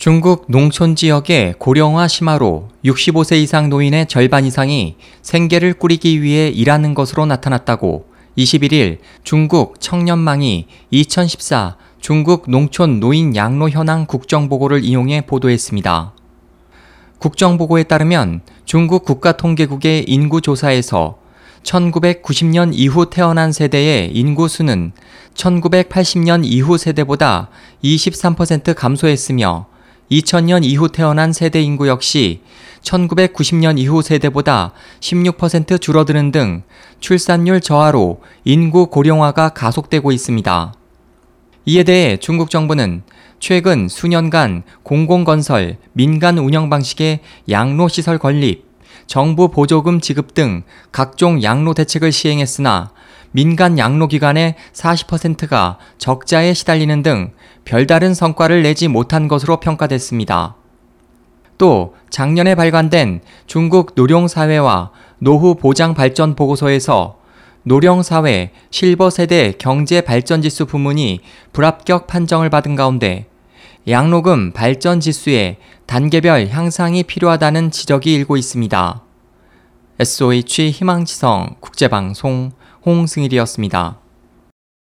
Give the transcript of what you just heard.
중국 농촌 지역의 고령화 심화로 65세 이상 노인의 절반 이상이 생계를 꾸리기 위해 일하는 것으로 나타났다고 21일 중국 청년망이 2014 중국 농촌 노인 양로 현황 국정보고를 이용해 보도했습니다. 국정보고에 따르면 중국 국가통계국의 인구조사에서 1990년 이후 태어난 세대의 인구 수는 1980년 이후 세대보다 23% 감소했으며 2000년 이후 태어난 세대 인구 역시 1990년 이후 세대보다 16% 줄어드는 등 출산율 저하로 인구 고령화가 가속되고 있습니다. 이에 대해 중국 정부는 최근 수년간 공공건설, 민간 운영 방식의 양로시설 건립, 정부 보조금 지급 등 각종 양로 대책을 시행했으나 민간 양로기관의 40%가 적자에 시달리는 등 별다른 성과를 내지 못한 것으로 평가됐습니다. 또 작년에 발간된 중국 노령사회와 노후 보장 발전 보고서에서 노령사회 실버 세대 경제 발전 지수 부문이 불합격 판정을 받은 가운데 양로금 발전 지수의 단계별 향상이 필요하다는 지적이 일고 있습니다. SOH 희망지성 국제방송 홍승일이었습니다.